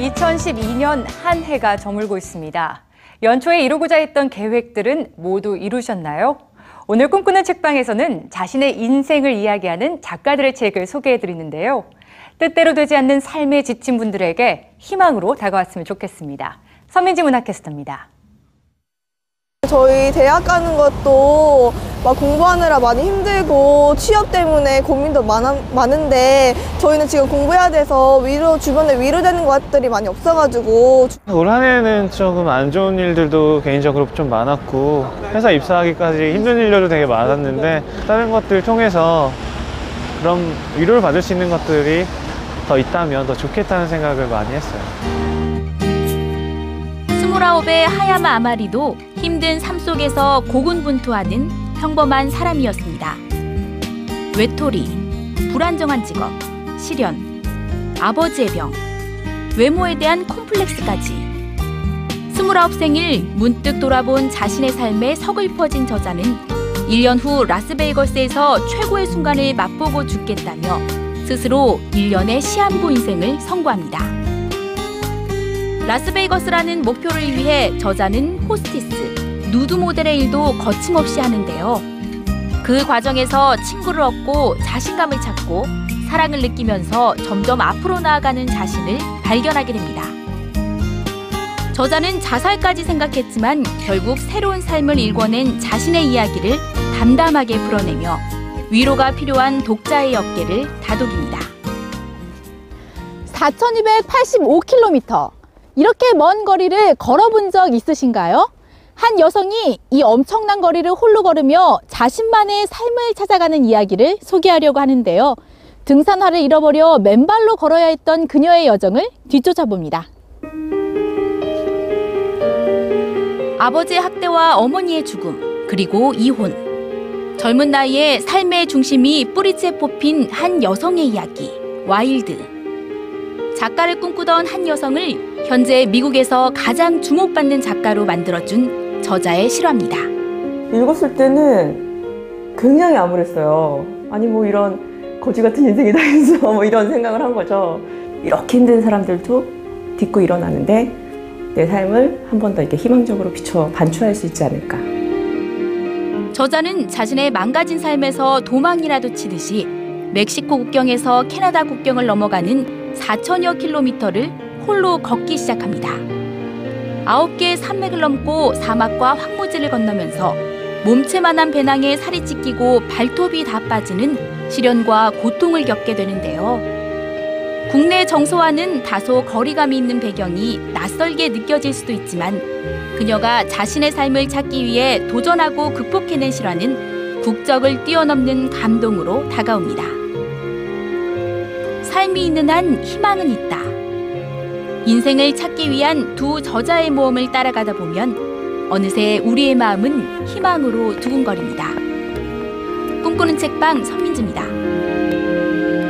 2012년 한 해가 저물고 있습니다. 연초에 이루고자 했던 계획들은 모두 이루셨나요? 오늘 꿈꾸는 책방에서는 자신의 인생을 이야기하는 작가들의 책을 소개해 드리는데요. 뜻대로 되지 않는 삶에 지친 분들에게 희망으로 다가왔으면 좋겠습니다. 서민지 문학캐스터입니다. 저희 대학 가는 것도 막 공부하느라 많이 힘들고 취업 때문에 고민도 많아, 많은데 저희는 지금 공부해야 돼서 위로 주변에 위로되는 것들이 많이 없어가지고 올 한해는 조금 안 좋은 일들도 개인적으로 좀 많았고 회사 입사하기까지 힘든 일들도 되게 많았는데 다른 것들 통해서 그런 위로를 받을 수 있는 것들이 더 있다면 더 좋겠다는 생각을 많이 했어요. 스물아홉의 하야마 아마리도 힘든 삶 속에서 고군분투하는 평범한 사람이었습니다. 외톨이, 불안정한 직업, 실연, 아버지의 병, 외모에 대한 콤플렉스까지. 스물아홉 생일 문득 돌아본 자신의 삶에 서글퍼진 저자는 1년 후 라스베이거스에서 최고의 순간을 맛보고 죽겠다며 스스로 1년의 시한부 인생을 선고합니다. 라스베이거스라는 목표를 위해 저자는 호스티스, 누드 모델의 일도 거침없이 하는데요. 그 과정에서 친구를 얻고 자신감을 찾고 사랑을 느끼면서 점점 앞으로 나아가는 자신을 발견하게 됩니다. 저자는 자살까지 생각했지만 결국 새로운 삶을 일궈낸 자신의 이야기를 담담하게 풀어내며 위로가 필요한 독자의 어깨를 다독입니다. 4,285km. 이렇게 먼 거리를 걸어본 적 있으신가요? 한 여성이 이 엄청난 거리를 홀로 걸으며 자신만의 삶을 찾아가는 이야기를 소개하려고 하는데요. 등산화를 잃어버려 맨발로 걸어야 했던 그녀의 여정을 뒤쫓아 봅니다. 아버지의 학대와 어머니의 죽음, 그리고 이혼. 젊은 나이에 삶의 중심이 뿌리째 뽑힌 한 여성의 이야기, 와일드. 작가를 꿈꾸던 한 여성을 현재 미국에서 가장 주목받는 작가로 만들어준 저자의 실화입니다. 읽었을 때는 굉장히 암울했어요. 아니 뭐 이런 거지 같은 인생이다 해서 뭐 이런 생각을 한 거죠. 이렇게 힘든 사람들도 딛고 일어나는데 내 삶을 한 번 더 이렇게 희망적으로 비춰 반추할 수 있지 않을까. 저자는 자신의 망가진 삶에서 도망이라도 치듯이 멕시코 국경에서 캐나다 국경을 넘어가는 4천여 킬로미터를 홀로 걷기 시작합니다. 아홉 개의 산맥을 넘고 사막과 황무지를 건너면서 몸체만한 배낭에 살이 찢기고 발톱이 다 빠지는 시련과 고통을 겪게 되는데요. 국내 정서와는 다소 거리감이 있는 배경이 낯설게 느껴질 수도 있지만 그녀가 자신의 삶을 찾기 위해 도전하고 극복해낸 실화는 국적을 뛰어넘는 감동으로 다가옵니다. 삶이 있는 한 희망은 있다. 인생을 찾기 위한 두 저자의 모험을 따라가다 보면 어느새 우리의 마음은 희망으로 두근거립니다. 꿈꾸는 책방 선민지입니다.